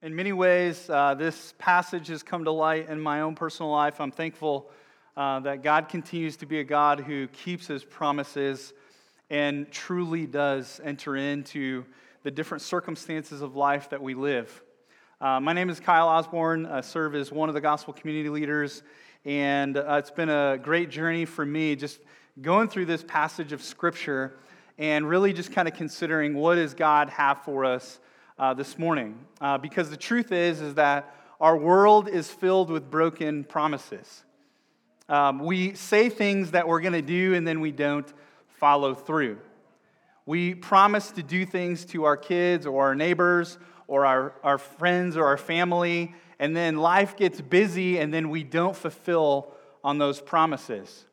In many ways, uh, this passage has come to light in my own personal life. I'm thankful uh, that God continues to be a God who keeps his promises and truly does enter into the different circumstances of life that we live. Uh, my name is Kyle Osborne. I serve as one of the gospel community leaders, and uh, it's been a great journey for me just going through this passage of Scripture and really just kind of considering what does God have for us uh, this morning. Uh, because the truth is, is that our world is filled with broken promises. Um, we say things that we're going to do and then we don't follow through. We promise to do things to our kids or our neighbors or our, our friends or our family, and then life gets busy and then we don't fulfill on those promises.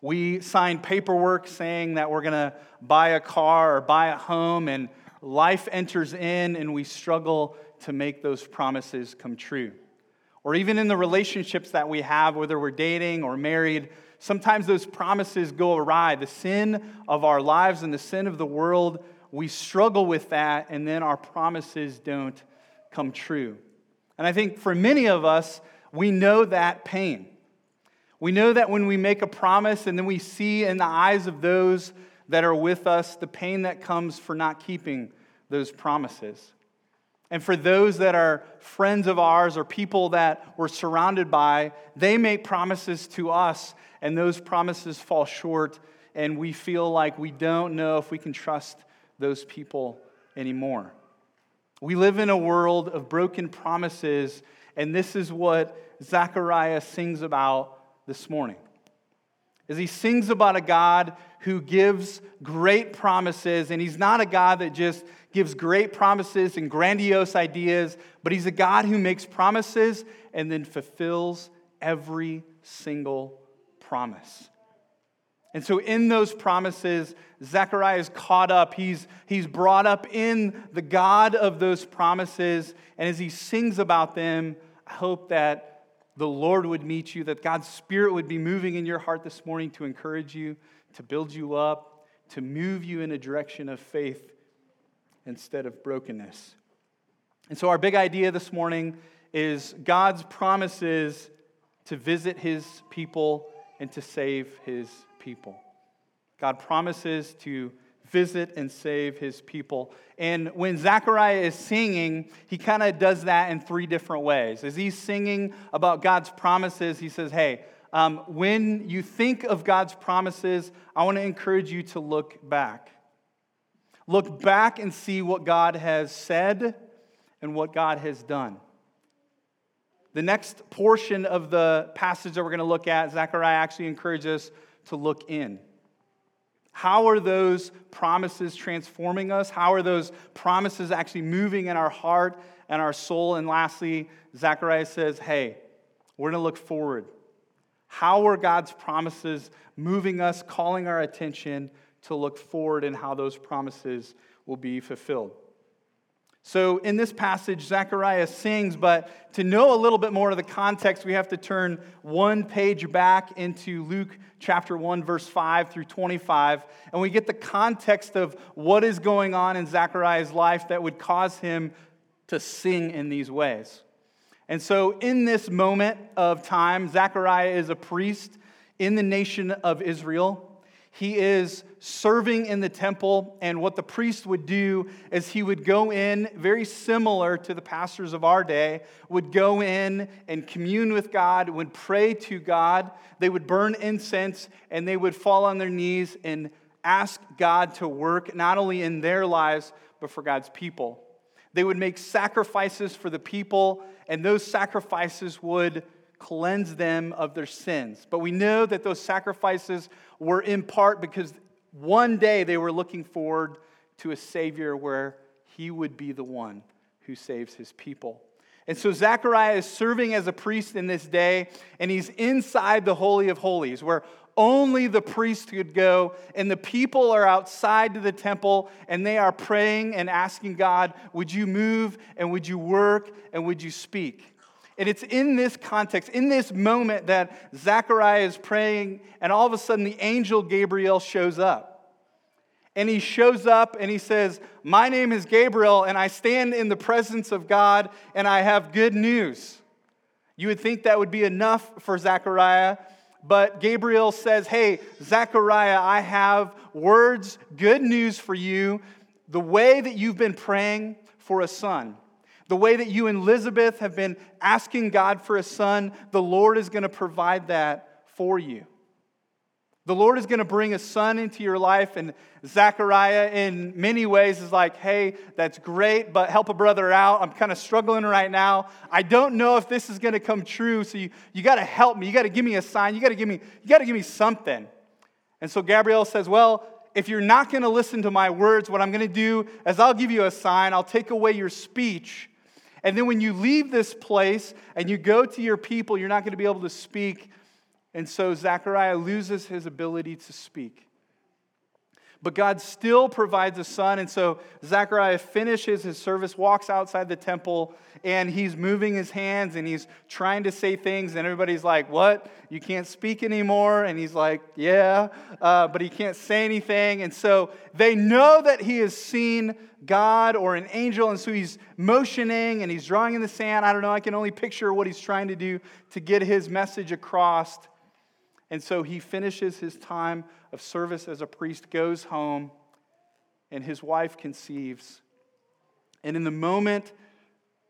We sign paperwork saying that we're going to buy a car or buy a home, and life enters in and we struggle to make those promises come true. Or even in the relationships that we have, whether we're dating or married, sometimes those promises go awry. The sin of our lives and the sin of the world, we struggle with that, and then our promises don't come true. And I think for many of us, we know that pain. We know that when we make a promise and then we see in the eyes of those that are with us the pain that comes for not keeping those promises. And for those that are friends of ours or people that we're surrounded by, they make promises to us, and those promises fall short, and we feel like we don't know if we can trust those people anymore. We live in a world of broken promises, and this is what Zechariah sings about this morning. As he sings about a God who gives great promises, and he's not a God that just gives great promises and grandiose ideas, but he's a God who makes promises and then fulfills every single promise. And so, in those promises, Zechariah is caught up. He's, he's brought up in the God of those promises. And as he sings about them, I hope that the Lord would meet you, that God's Spirit would be moving in your heart this morning to encourage you, to build you up, to move you in a direction of faith instead of brokenness. And so, our big idea this morning is God's promises to visit his people and to save his people. God promises to visit and save his people. And when Zechariah is singing, he kind of does that in three different ways. As he's singing about God's promises, he says, Hey, um, when you think of God's promises, I want to encourage you to look back. Look back and see what God has said and what God has done. The next portion of the passage that we're going to look at, Zechariah actually encourages us to look in. How are those promises transforming us? How are those promises actually moving in our heart and our soul? And lastly, Zechariah says, hey, we're going to look forward. How are God's promises moving us, calling our attention to look forward and how those promises will be fulfilled. So, in this passage, Zechariah sings, but to know a little bit more of the context, we have to turn one page back into Luke chapter 1, verse 5 through 25, and we get the context of what is going on in Zechariah's life that would cause him to sing in these ways. And so, in this moment of time, Zechariah is a priest in the nation of Israel. He is serving in the temple, and what the priest would do is he would go in, very similar to the pastors of our day, would go in and commune with God, would pray to God. They would burn incense, and they would fall on their knees and ask God to work not only in their lives, but for God's people. They would make sacrifices for the people, and those sacrifices would cleanse them of their sins. But we know that those sacrifices were in part because one day they were looking forward to a Savior where he would be the one who saves his people. And so Zechariah is serving as a priest in this day, and he's inside the Holy of Holies, where only the priest could go, and the people are outside to the temple, and they are praying and asking God, Would you move, and would you work, and would you speak? And it's in this context, in this moment, that Zechariah is praying, and all of a sudden the angel Gabriel shows up. and he shows up and he says, My name is Gabriel, and I stand in the presence of God, and I have good news. You would think that would be enough for Zechariah, but Gabriel says, Hey, Zechariah, I have words, good news for you. The way that you've been praying for a son, the way that you and Elizabeth have been asking God for a son, the Lord is going to provide that for you. The Lord is going to bring a son into your life, and Zechariah, in many ways, is like, hey, that's great, but help a brother out. I'm kind of struggling right now. I don't know if this is going to come true, so you, you got to help me. You got to give me a sign. You got to give me, you got to give me something. And so Gabriel says, well, if you're not going to listen to my words, what I'm going to do is I'll give you a sign. I'll take away your speech. And then when you leave this place and you go to your people, you're not going to be able to speak and so Zechariah loses his ability to speak. But God still provides a son. And so Zechariah finishes his service, walks outside the temple, and he's moving his hands and he's trying to say things. And everybody's like, What? You can't speak anymore? And he's like, Yeah, uh, but he can't say anything. And so they know that he has seen God or an angel. And so he's motioning and he's drawing in the sand. I don't know. I can only picture what he's trying to do to get his message across. And so he finishes his time of service as a priest, goes home, and his wife conceives. And in the moment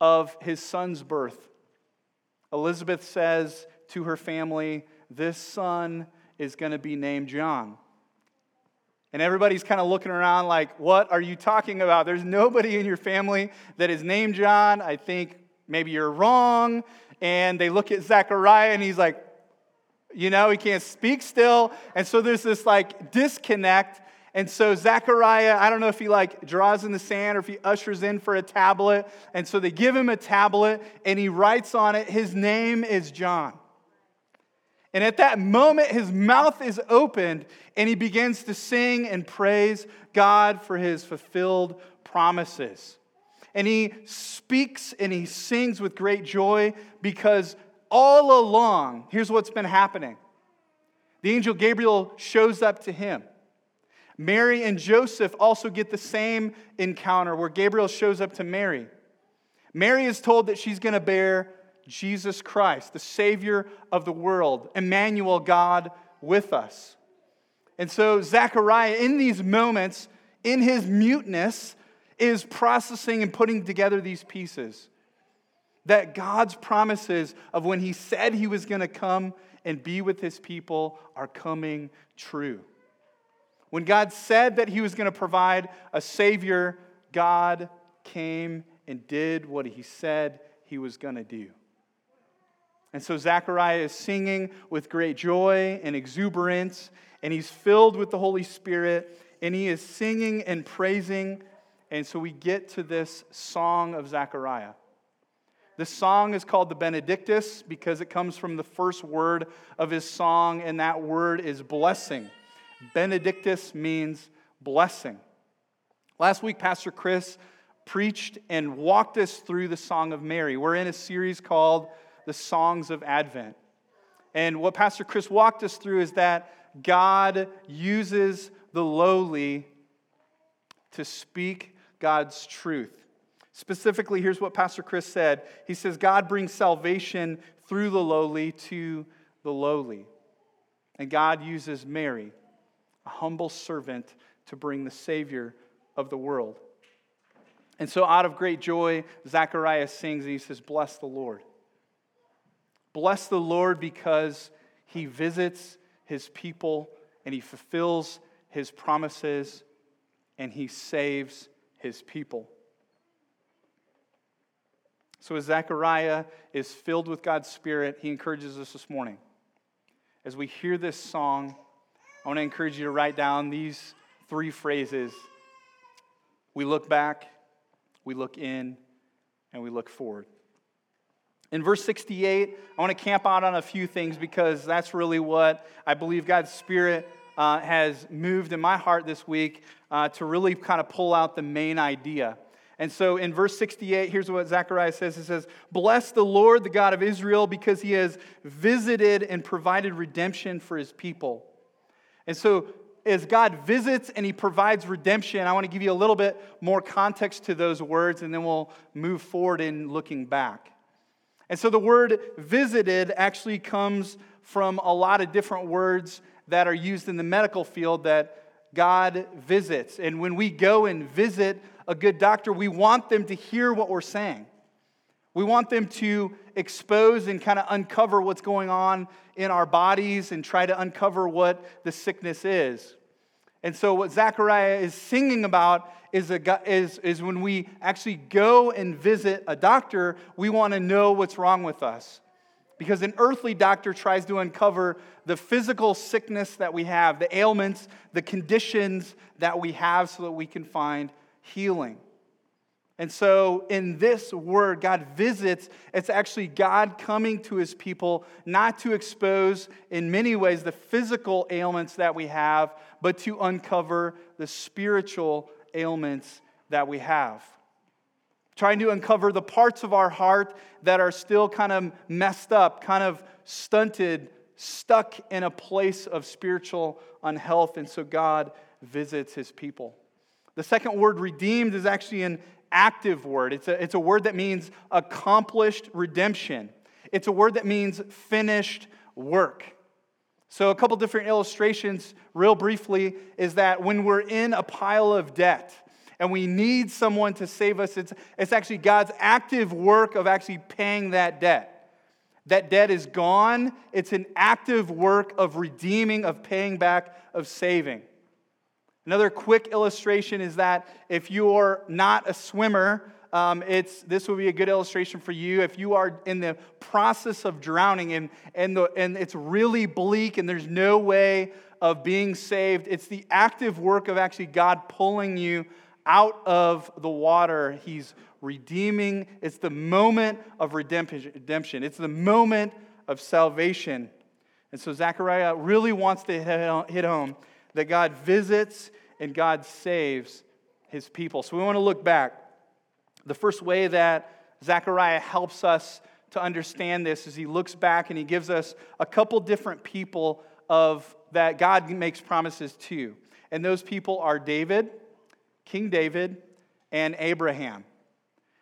of his son's birth, Elizabeth says to her family, This son is going to be named John. And everybody's kind of looking around like, What are you talking about? There's nobody in your family that is named John. I think maybe you're wrong. And they look at Zechariah and he's like, you know, he can't speak still. And so there's this like disconnect. And so Zechariah, I don't know if he like draws in the sand or if he ushers in for a tablet. And so they give him a tablet and he writes on it, his name is John. And at that moment, his mouth is opened and he begins to sing and praise God for his fulfilled promises. And he speaks and he sings with great joy because all along, here's what's been happening the angel Gabriel shows up to him. Mary and Joseph also get the same encounter where Gabriel shows up to Mary. Mary is told that she's going to bear Jesus Christ, the Savior of the world, Emmanuel, God with us. And so, Zechariah, in these moments, in his muteness, is processing and putting together these pieces that God's promises of when He said He was going to come and be with His people are coming true. When God said that He was going to provide a Savior, God came and did what He said He was going to do. And so Zechariah is singing with great joy and exuberance, and he's filled with the Holy Spirit, and he is singing and praising. And so we get to this song of Zechariah. This song is called the Benedictus because it comes from the first word of his song, and that word is blessing. Benedictus means blessing. Last week, Pastor Chris preached and walked us through the Song of Mary. We're in a series called The Songs of Advent. And what Pastor Chris walked us through is that God uses the lowly to speak God's truth. Specifically, here's what Pastor Chris said He says, God brings salvation through the lowly to the lowly. And God uses Mary, a humble servant, to bring the Savior of the world. And so, out of great joy, Zacharias sings and he says, Bless the Lord. Bless the Lord because he visits his people and he fulfills his promises and he saves his people. So, as Zechariah is filled with God's Spirit, he encourages us this morning. As we hear this song, I want to encourage you to write down these three phrases We look back, we look in, and we look forward. In verse 68, I want to camp out on a few things because that's really what I believe God's Spirit uh, has moved in my heart this week uh, to really kind of pull out the main idea. And so in verse 68, here's what Zechariah says It says, Bless the Lord, the God of Israel, because he has visited and provided redemption for his people. And so as God visits and he provides redemption. I want to give you a little bit more context to those words, and then we'll move forward in looking back. And so the word visited actually comes from a lot of different words that are used in the medical field that God visits. And when we go and visit a good doctor, we want them to hear what we're saying. We want them to expose and kind of uncover what's going on in our bodies and try to uncover what the sickness is. And so, what Zechariah is singing about is, a, is, is when we actually go and visit a doctor, we want to know what's wrong with us. Because an earthly doctor tries to uncover the physical sickness that we have, the ailments, the conditions that we have, so that we can find healing. And so, in this word, God visits, it's actually God coming to his people, not to expose, in many ways, the physical ailments that we have, but to uncover the spiritual ailments that we have. Trying to uncover the parts of our heart that are still kind of messed up, kind of stunted, stuck in a place of spiritual unhealth. And so, God visits his people. The second word, redeemed, is actually an active word. It's a, it's a word that means accomplished redemption, it's a word that means finished work. So, a couple different illustrations, real briefly, is that when we're in a pile of debt and we need someone to save us, it's, it's actually God's active work of actually paying that debt. That debt is gone. It's an active work of redeeming, of paying back, of saving. Another quick illustration is that if you're not a swimmer, um, it's, this would be a good illustration for you. If you are in the process of drowning and, and, the, and it's really bleak and there's no way of being saved, it's the active work of actually God pulling you out of the water. He's redeeming. It's the moment of redemption, it's the moment of salvation. And so Zechariah really wants to hit home that God visits and God saves his people. So we want to look back. The first way that Zechariah helps us to understand this is he looks back and he gives us a couple different people of that God makes promises to. And those people are David, King David, and Abraham.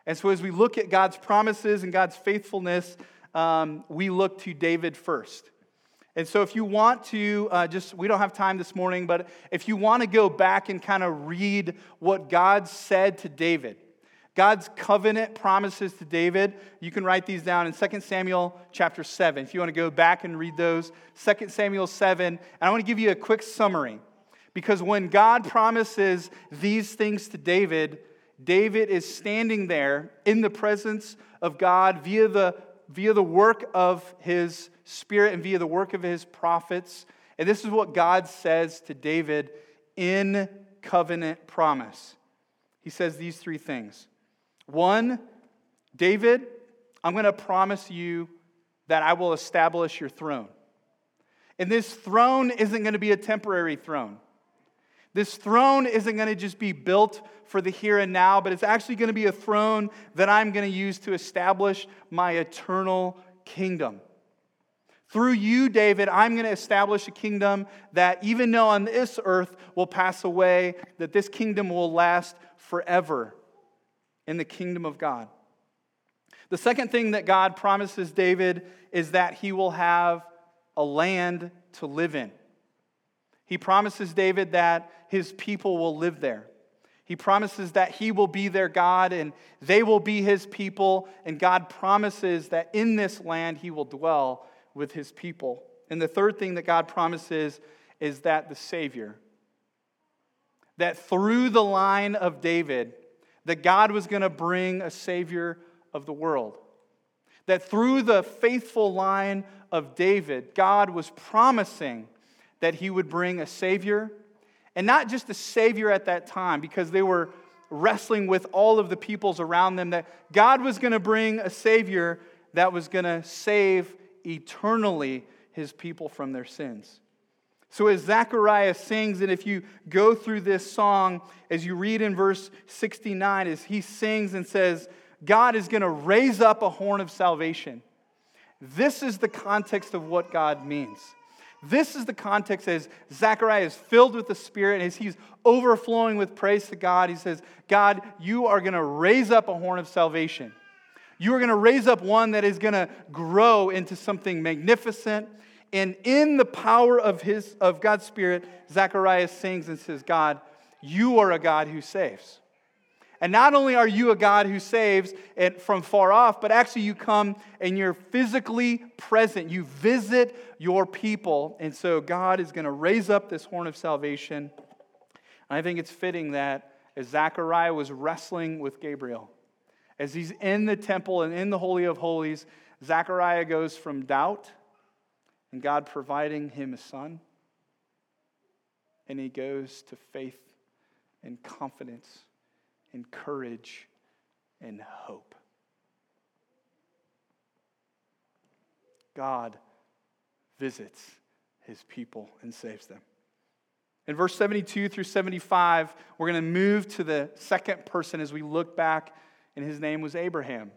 And so as we look at God's promises and God's faithfulness, um, we look to David first. And so, if you want to, uh, just, we don't have time this morning, but if you want to go back and kind of read what God said to David, God's covenant promises to David, you can write these down in 2 Samuel chapter 7. If you want to go back and read those, 2 Samuel 7. And I want to give you a quick summary. Because when God promises these things to David, David is standing there in the presence of God via the, via the work of his Spirit and via the work of his prophets. And this is what God says to David in covenant promise. He says these three things. One, David, I'm going to promise you that I will establish your throne. And this throne isn't going to be a temporary throne. This throne isn't going to just be built for the here and now, but it's actually going to be a throne that I'm going to use to establish my eternal kingdom. Through you, David, I'm going to establish a kingdom that, even though on this earth will pass away, that this kingdom will last forever in the kingdom of God. The second thing that God promises David is that he will have a land to live in. He promises David that his people will live there. He promises that he will be their God and they will be his people. And God promises that in this land he will dwell with his people. And the third thing that God promises is that the Savior, that through the line of David, that God was going to bring a Savior of the world. That through the faithful line of David, God was promising that he would bring a Savior, and not just a Savior at that time, because they were wrestling with all of the peoples around them, that God was going to bring a Savior that was going to save eternally his people from their sins. So, as Zechariah sings, and if you go through this song, as you read in verse 69, as he sings and says, God is going to raise up a horn of salvation. This is the context of what God means. This is the context as Zechariah is filled with the Spirit, as he's overflowing with praise to God, he says, God, you are going to raise up a horn of salvation. You are going to raise up one that is going to grow into something magnificent. And in the power of, his, of God's Spirit, Zechariah sings and says, God, you are a God who saves. And not only are you a God who saves it from far off, but actually you come and you're physically present. You visit your people. And so God is going to raise up this horn of salvation. And I think it's fitting that as Zechariah was wrestling with Gabriel, as he's in the temple and in the Holy of Holies, Zechariah goes from doubt and God providing him a son, and he goes to faith and confidence and courage and hope. God visits his people and saves them. In verse 72 through 75, we're going to move to the second person as we look back, and his name was Abraham.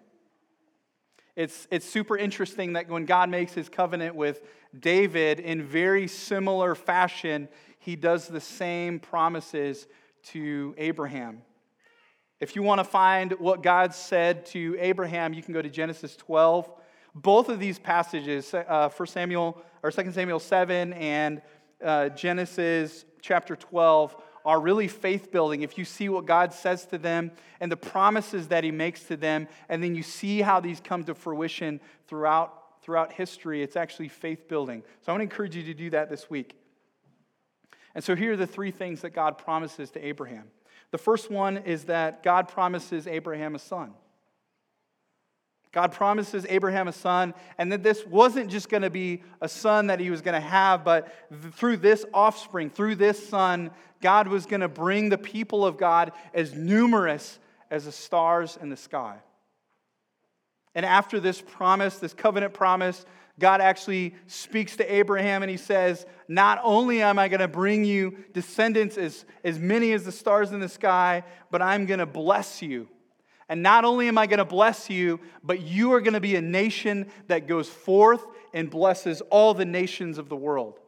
It's, it's super interesting that when God makes his covenant with David in very similar fashion, he does the same promises to Abraham. If you want to find what God said to Abraham, you can go to Genesis 12. Both of these passages, uh, 1 Samuel or 2 Samuel 7 and uh, Genesis chapter 12, are really faith building. If you see what God says to them and the promises that He makes to them, and then you see how these come to fruition throughout, throughout history, it's actually faith building. So I want to encourage you to do that this week. And so here are the three things that God promises to Abraham. The first one is that God promises Abraham a son. God promises Abraham a son, and that this wasn't just going to be a son that he was going to have, but through this offspring, through this son, God was going to bring the people of God as numerous as the stars in the sky. And after this promise, this covenant promise, God actually speaks to Abraham and he says, Not only am I going to bring you descendants as, as many as the stars in the sky, but I'm going to bless you. And not only am I going to bless you, but you are going to be a nation that goes forth and blesses all the nations of the world.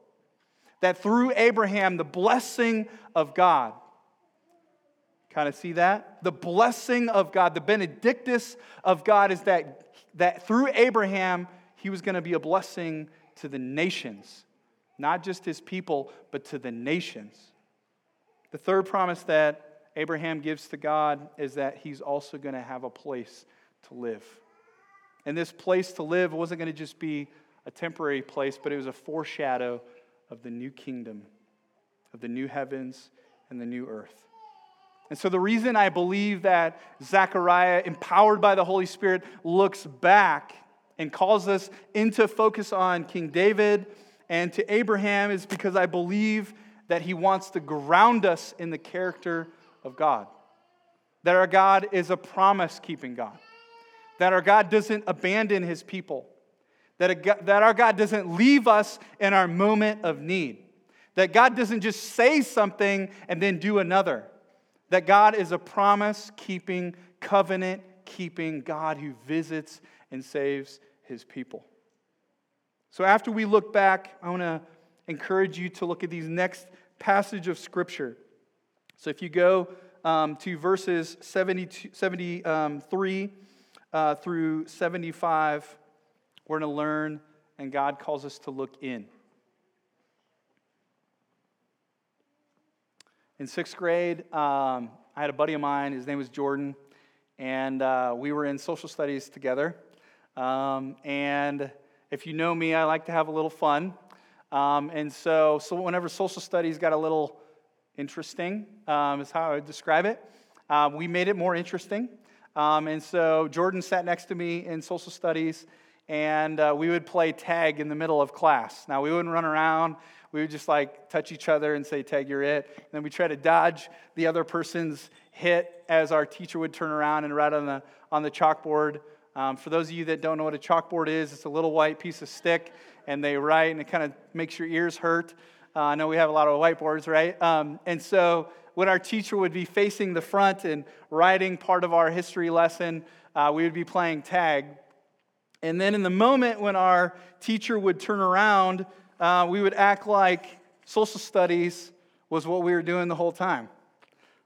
That through Abraham, the blessing of God, kind of see that? The blessing of God, the benedictus of God is that, that through Abraham, he was going to be a blessing to the nations, not just his people, but to the nations. The third promise that Abraham gives to God is that he's also going to have a place to live. And this place to live wasn't going to just be a temporary place, but it was a foreshadow of the new kingdom, of the new heavens and the new earth. And so, the reason I believe that Zechariah, empowered by the Holy Spirit, looks back and calls us into focus on King David and to Abraham is because I believe that he wants to ground us in the character of God. That our God is a promise keeping God. That our God doesn't abandon his people. That, a, that our God doesn't leave us in our moment of need. That God doesn't just say something and then do another. That God is a promise keeping, covenant keeping God who visits and saves his people. So after we look back, I want to encourage you to look at these next passage of scripture. So if you go um, to verses 73 um, uh, through 75, we're going to learn, and God calls us to look in. In sixth grade, um, I had a buddy of mine, his name was Jordan, and uh, we were in social studies together. Um, and if you know me, I like to have a little fun. Um, and so, so, whenever social studies got a little interesting, um, is how I would describe it, um, we made it more interesting. Um, and so, Jordan sat next to me in social studies, and uh, we would play tag in the middle of class. Now, we wouldn't run around. We would just like touch each other and say, Tag, you're it. And then we try to dodge the other person's hit as our teacher would turn around and write on the, on the chalkboard um, for those of you that don't know what a chalkboard is, it's a little white piece of stick, and they write, and it kind of makes your ears hurt. Uh, I know we have a lot of whiteboards, right? Um, and so when our teacher would be facing the front and writing part of our history lesson, uh, we would be playing tag. And then in the moment when our teacher would turn around uh, we would act like social studies was what we were doing the whole time.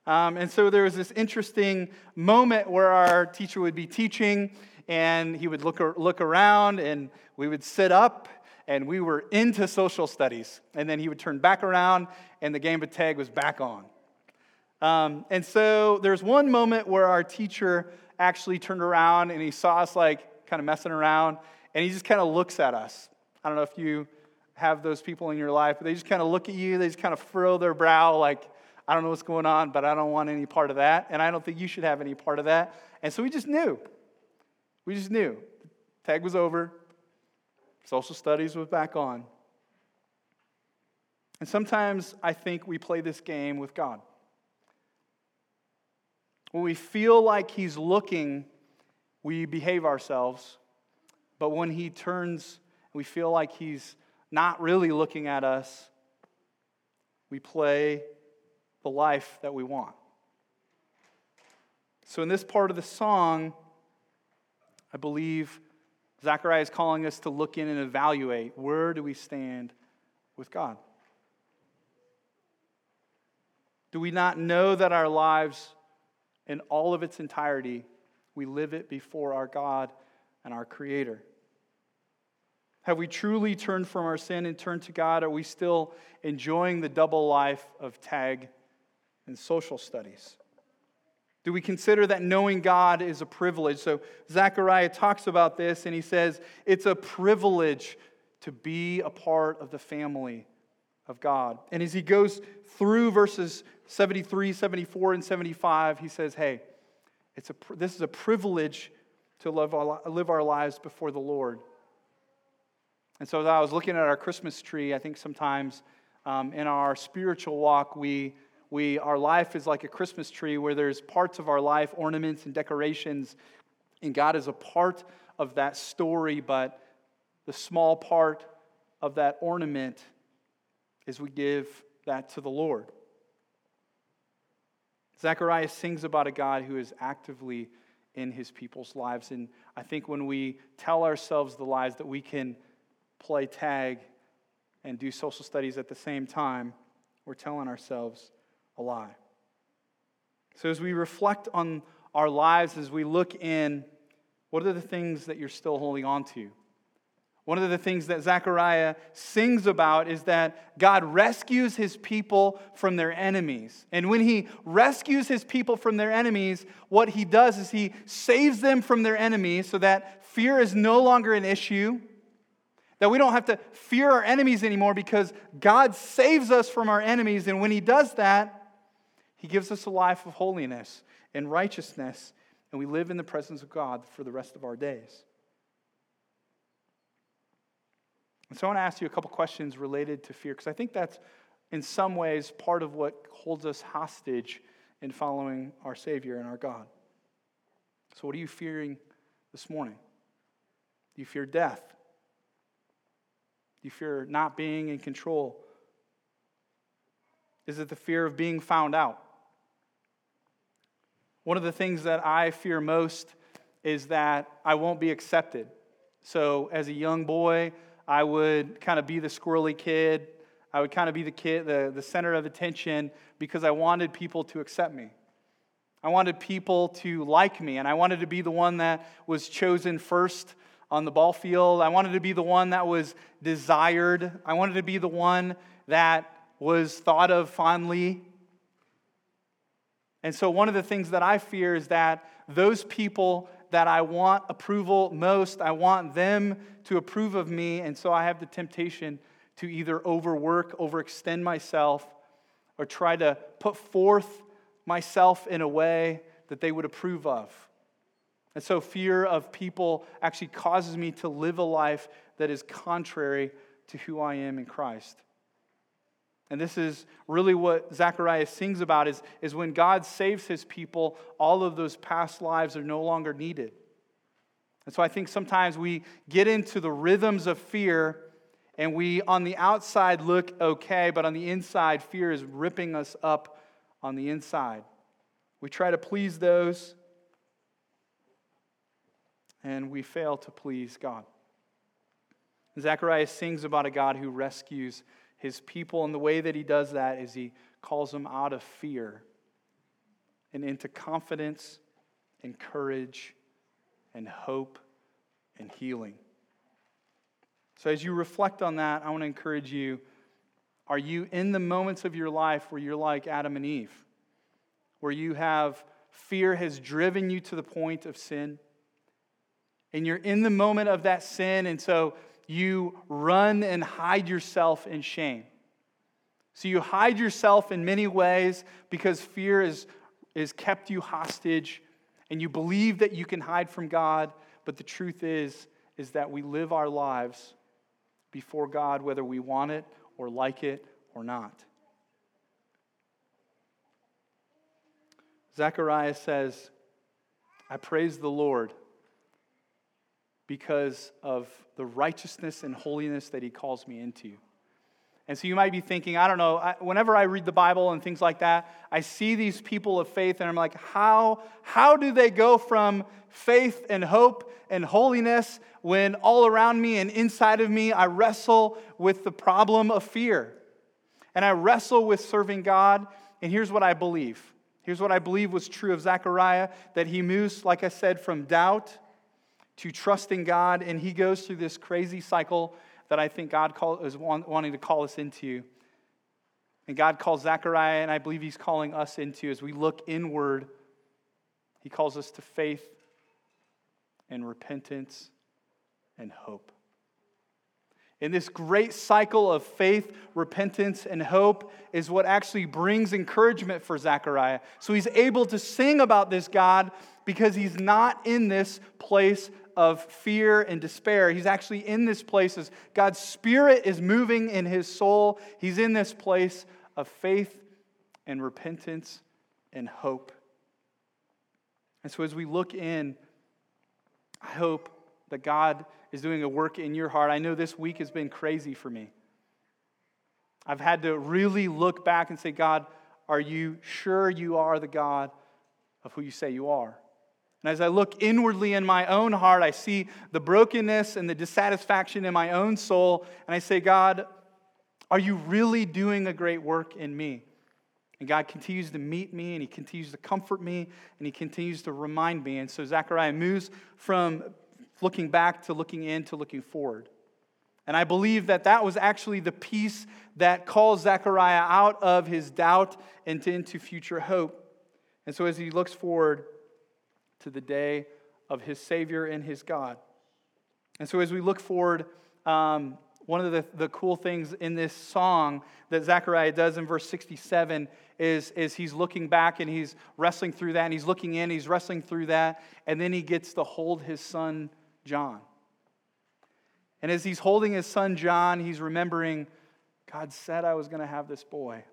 Um, and so there was this interesting moment where our teacher would be teaching and he would look, look around and we would sit up and we were into social studies. And then he would turn back around and the game of tag was back on. Um, and so there's one moment where our teacher actually turned around and he saw us like kind of messing around and he just kind of looks at us. I don't know if you have those people in your life, but they just kind of look at you, they just kind of furrow their brow like, I don't know what's going on, but I don't want any part of that. And I don't think you should have any part of that. And so we just knew. We just knew. Tag was over, social studies was back on. And sometimes I think we play this game with God. When we feel like He's looking, we behave ourselves. But when He turns, we feel like He's not really looking at us, we play the life that we want. So, in this part of the song, I believe Zechariah is calling us to look in and evaluate where do we stand with God? Do we not know that our lives, in all of its entirety, we live it before our God and our Creator? Have we truly turned from our sin and turned to God? Are we still enjoying the double life of tag and social studies? Do we consider that knowing God is a privilege? So, Zechariah talks about this and he says it's a privilege to be a part of the family of God. And as he goes through verses 73, 74, and 75, he says, Hey, it's a, this is a privilege to live our, live our lives before the Lord. And so, as I was looking at our Christmas tree, I think sometimes um, in our spiritual walk, we we, our life is like a Christmas tree where there's parts of our life, ornaments and decorations, and God is a part of that story, but the small part of that ornament is we give that to the Lord. Zechariah sings about a God who is actively in his people's lives. And I think when we tell ourselves the lies that we can play tag and do social studies at the same time, we're telling ourselves a lie. So, as we reflect on our lives, as we look in, what are the things that you're still holding on to? One of the things that Zechariah sings about is that God rescues his people from their enemies. And when he rescues his people from their enemies, what he does is he saves them from their enemies so that fear is no longer an issue, that we don't have to fear our enemies anymore because God saves us from our enemies. And when he does that, he gives us a life of holiness and righteousness, and we live in the presence of God for the rest of our days. And so I want to ask you a couple questions related to fear, because I think that's in some ways part of what holds us hostage in following our Savior and our God. So, what are you fearing this morning? Do you fear death? Do you fear not being in control? Is it the fear of being found out? One of the things that I fear most is that I won't be accepted. So, as a young boy, I would kind of be the squirrely kid. I would kind of be the kid, the, the center of attention, because I wanted people to accept me. I wanted people to like me, and I wanted to be the one that was chosen first on the ball field. I wanted to be the one that was desired. I wanted to be the one that was thought of fondly. And so, one of the things that I fear is that those people that I want approval most, I want them to approve of me. And so, I have the temptation to either overwork, overextend myself, or try to put forth myself in a way that they would approve of. And so, fear of people actually causes me to live a life that is contrary to who I am in Christ. And this is really what Zechariah sings about is, is when God saves his people, all of those past lives are no longer needed. And so I think sometimes we get into the rhythms of fear and we on the outside look okay, but on the inside, fear is ripping us up on the inside. We try to please those and we fail to please God. Zechariah sings about a God who rescues his people, and the way that he does that is he calls them out of fear and into confidence and courage and hope and healing. So, as you reflect on that, I want to encourage you are you in the moments of your life where you're like Adam and Eve, where you have fear has driven you to the point of sin? And you're in the moment of that sin, and so you run and hide yourself in shame. So you hide yourself in many ways because fear is, is kept you hostage, and you believe that you can hide from God, but the truth is, is that we live our lives before God whether we want it or like it or not. Zechariah says, I praise the Lord because of the righteousness and holiness that he calls me into. And so you might be thinking, I don't know, I, whenever I read the Bible and things like that, I see these people of faith and I'm like, how, how do they go from faith and hope and holiness when all around me and inside of me I wrestle with the problem of fear? And I wrestle with serving God. And here's what I believe. Here's what I believe was true of Zechariah that he moves, like I said, from doubt to trusting God, and he goes through this crazy cycle that I think God call, is wanting to call us into. And God calls Zechariah, and I believe he's calling us into as we look inward. He calls us to faith and repentance and hope. In this great cycle of faith, repentance, and hope is what actually brings encouragement for Zechariah. So he's able to sing about this God because he's not in this place of fear and despair. He's actually in this place as God's Spirit is moving in his soul. He's in this place of faith and repentance and hope. And so as we look in, I hope that God is doing a work in your heart. I know this week has been crazy for me. I've had to really look back and say, God, are you sure you are the God of who you say you are? And as I look inwardly in my own heart, I see the brokenness and the dissatisfaction in my own soul. And I say, God, are you really doing a great work in me? And God continues to meet me and He continues to comfort me and He continues to remind me. And so Zechariah moves from looking back to looking in to looking forward. And I believe that that was actually the piece that calls Zechariah out of his doubt and into future hope. And so as he looks forward, to the day of his Savior and his God. And so, as we look forward, um, one of the, the cool things in this song that Zechariah does in verse 67 is, is he's looking back and he's wrestling through that, and he's looking in, he's wrestling through that, and then he gets to hold his son John. And as he's holding his son John, he's remembering God said I was going to have this boy.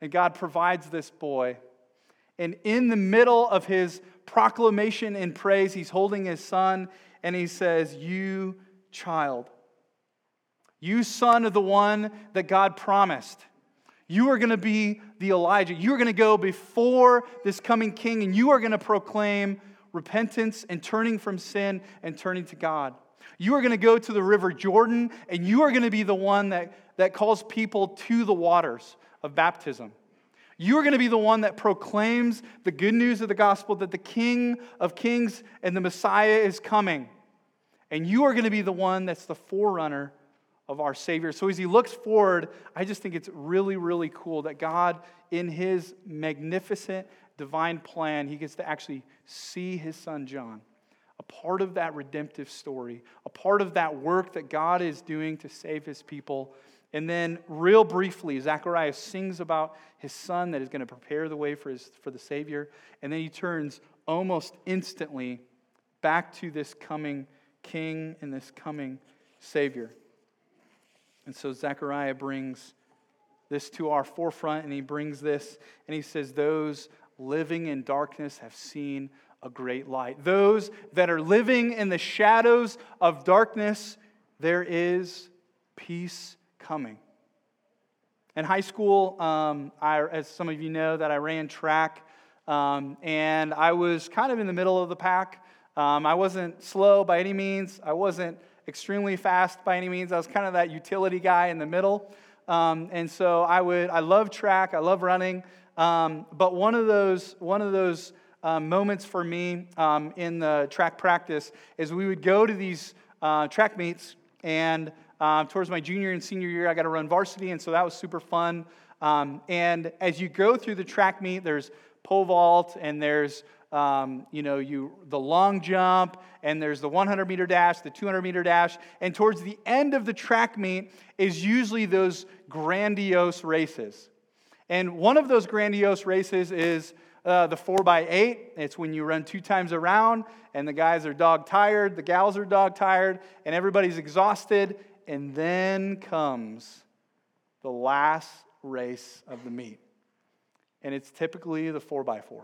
And God provides this boy. And in the middle of his proclamation and praise, he's holding his son and he says, You child, you son of the one that God promised. You are going to be the Elijah. You are going to go before this coming king and you are going to proclaim repentance and turning from sin and turning to God. You are going to go to the river Jordan and you are going to be the one that, that calls people to the waters of baptism. You are going to be the one that proclaims the good news of the gospel that the King of Kings and the Messiah is coming. And you are going to be the one that's the forerunner of our Savior. So as he looks forward, I just think it's really, really cool that God, in his magnificent divine plan, he gets to actually see his son John, a part of that redemptive story, a part of that work that God is doing to save his people. And then, real briefly, Zechariah sings about his son that is going to prepare the way for, his, for the Savior. And then he turns almost instantly back to this coming king and this coming Savior. And so Zechariah brings this to our forefront, and he brings this, and he says, Those living in darkness have seen a great light. Those that are living in the shadows of darkness, there is peace coming. In high school, um, I, as some of you know, that I ran track, um, and I was kind of in the middle of the pack. Um, I wasn't slow by any means. I wasn't extremely fast by any means. I was kind of that utility guy in the middle. Um, and so I would, I love track, I love running. Um, but one of those, one of those um, moments for me um, in the track practice is we would go to these uh, track meets, and uh, towards my junior and senior year, I got to run varsity, and so that was super fun. Um, and as you go through the track meet, there's pole vault, and there's um, you know, you, the long jump, and there's the 100 meter dash, the 200 meter dash, and towards the end of the track meet is usually those grandiose races. And one of those grandiose races is uh, the 4x8. It's when you run two times around, and the guys are dog tired, the gals are dog tired, and everybody's exhausted. And then comes the last race of the meet. And it's typically the 4x4.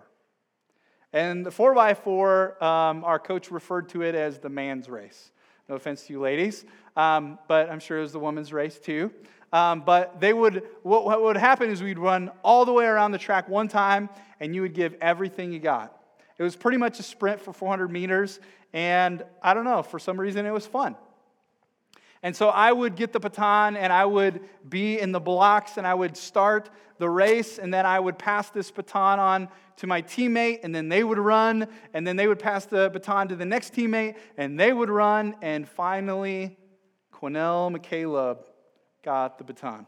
And the 4x4, um, our coach referred to it as the man's race. No offense to you ladies, um, but I'm sure it was the woman's race too. Um, but they would, what, what would happen is we'd run all the way around the track one time, and you would give everything you got. It was pretty much a sprint for 400 meters, and I don't know, for some reason it was fun. And so I would get the baton and I would be in the blocks and I would start the race and then I would pass this baton on to my teammate and then they would run and then they would pass the baton to the next teammate and they would run and finally Quinnell McCaleb got the baton.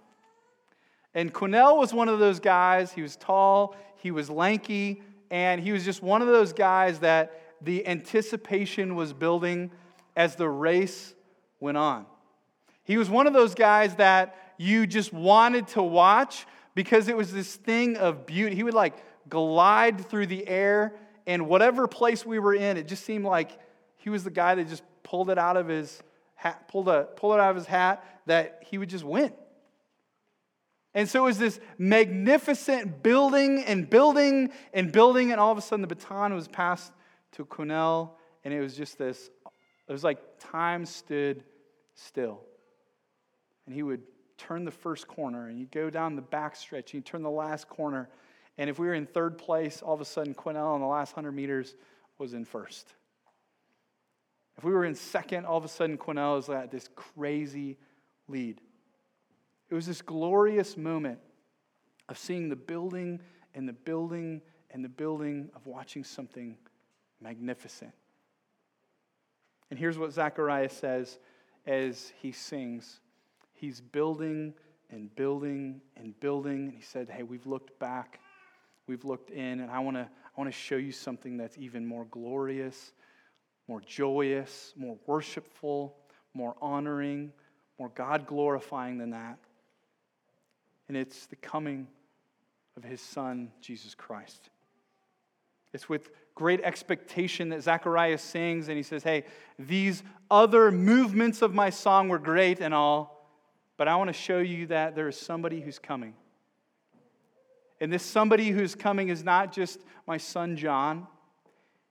And Quinnell was one of those guys, he was tall, he was lanky, and he was just one of those guys that the anticipation was building as the race went on. He was one of those guys that you just wanted to watch because it was this thing of beauty. He would like glide through the air, and whatever place we were in, it just seemed like he was the guy that just pulled it out of his hat, pulled, a, pulled it out of his hat that he would just win. And so it was this magnificent building and building and building, and all of a sudden the baton was passed to Quinnell, and it was just this, it was like time stood still and he would turn the first corner, and you'd go down the back stretch, and you'd turn the last corner. And if we were in third place, all of a sudden Quinnell in the last 100 meters was in first. If we were in second, all of a sudden Quinnell was at this crazy lead. It was this glorious moment of seeing the building and the building and the building of watching something magnificent. And here's what Zechariah says as he sings he's building and building and building. And he said, Hey, we've looked back, we've looked in, and I want to I want to show you something that's even more glorious, more joyous, more worshipful, more honoring, more God glorifying than that. And it's the coming of his son, Jesus Christ. It's with great expectation that Zacharias sings, and he says, Hey, these other movements of my song were great and all, but I want to show you that there is somebody who's coming. And this somebody who's coming is not just my son John.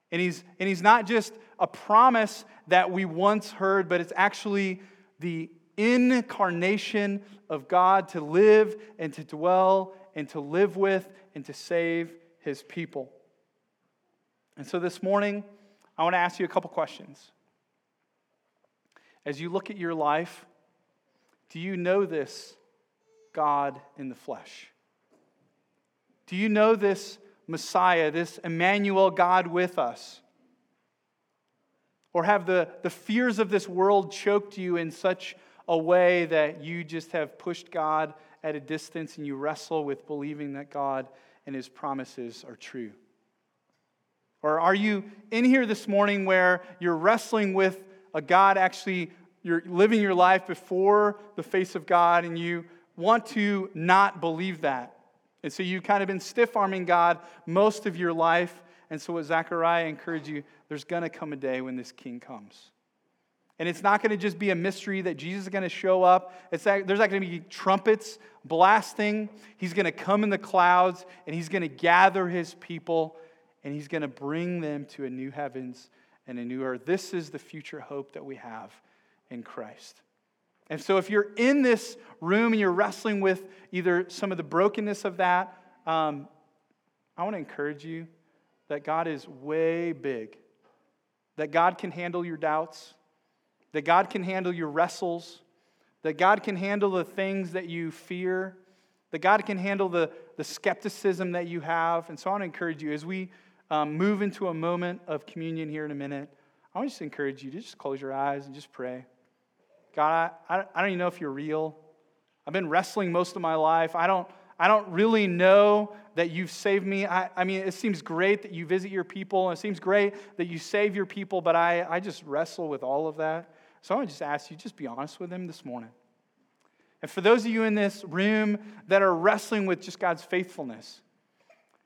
And he's, and he's not just a promise that we once heard, but it's actually the incarnation of God to live and to dwell and to live with and to save his people. And so this morning, I want to ask you a couple questions. As you look at your life, do you know this God in the flesh? Do you know this Messiah, this Emmanuel, God with us? Or have the, the fears of this world choked you in such a way that you just have pushed God at a distance and you wrestle with believing that God and his promises are true? Or are you in here this morning where you're wrestling with a God actually you're living your life before the face of God and you want to not believe that. And so you've kind of been stiff arming God most of your life. And so, what Zechariah encouraged you, there's going to come a day when this king comes. And it's not going to just be a mystery that Jesus is going to show up. It's that, there's not going to be trumpets blasting. He's going to come in the clouds and he's going to gather his people and he's going to bring them to a new heavens and a new earth. This is the future hope that we have in Christ. And so, if you're in this room and you're wrestling with either some of the brokenness of that, um, I want to encourage you that God is way big, that God can handle your doubts, that God can handle your wrestles, that God can handle the things that you fear, that God can handle the, the skepticism that you have. And so I want to encourage you as we um, move into a moment of communion here in a minute, I want to just encourage you to just close your eyes and just pray. God, I, I don't even know if you're real. I've been wrestling most of my life. I don't, I don't really know that you've saved me. I, I mean, it seems great that you visit your people, and it seems great that you save your people, but I, I just wrestle with all of that. So I want to just ask you, just be honest with him this morning. And for those of you in this room that are wrestling with just God's faithfulness,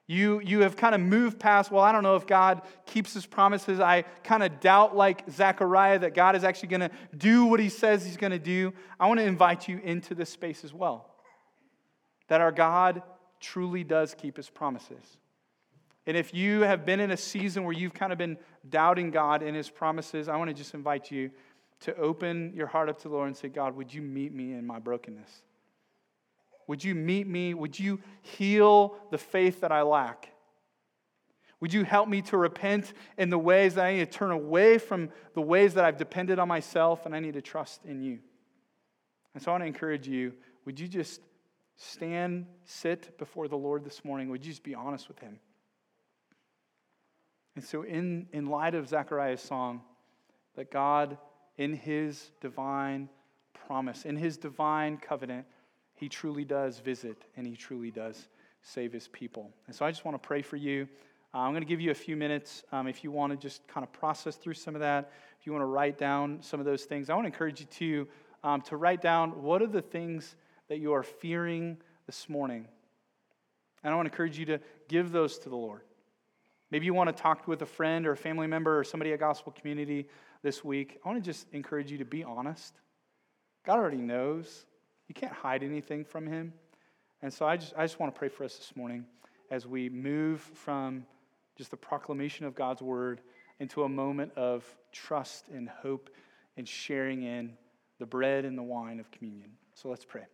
you, you have kind of moved past, well, I don't know if God keeps his promises. I kind of doubt, like Zechariah, that God is actually going to do what he says he's going to do. I want to invite you into this space as well. That our God truly does keep his promises. And if you have been in a season where you've kind of been doubting God and his promises, I want to just invite you to open your heart up to the Lord and say, God, would you meet me in my brokenness? Would you meet me? Would you heal the faith that I lack? Would you help me to repent in the ways that I need to turn away from the ways that I've depended on myself and I need to trust in you? And so I want to encourage you would you just stand, sit before the Lord this morning? Would you just be honest with Him? And so, in, in light of Zechariah's song, that God, in His divine promise, in His divine covenant, he truly does visit and He truly does save His people. And so I just want to pray for you. Uh, I'm going to give you a few minutes um, if you want to just kind of process through some of that. If you want to write down some of those things, I want to encourage you to, um, to write down what are the things that you are fearing this morning. And I want to encourage you to give those to the Lord. Maybe you want to talk with a friend or a family member or somebody at Gospel Community this week. I want to just encourage you to be honest. God already knows. You can't hide anything from him. And so I just, I just want to pray for us this morning as we move from just the proclamation of God's word into a moment of trust and hope and sharing in the bread and the wine of communion. So let's pray.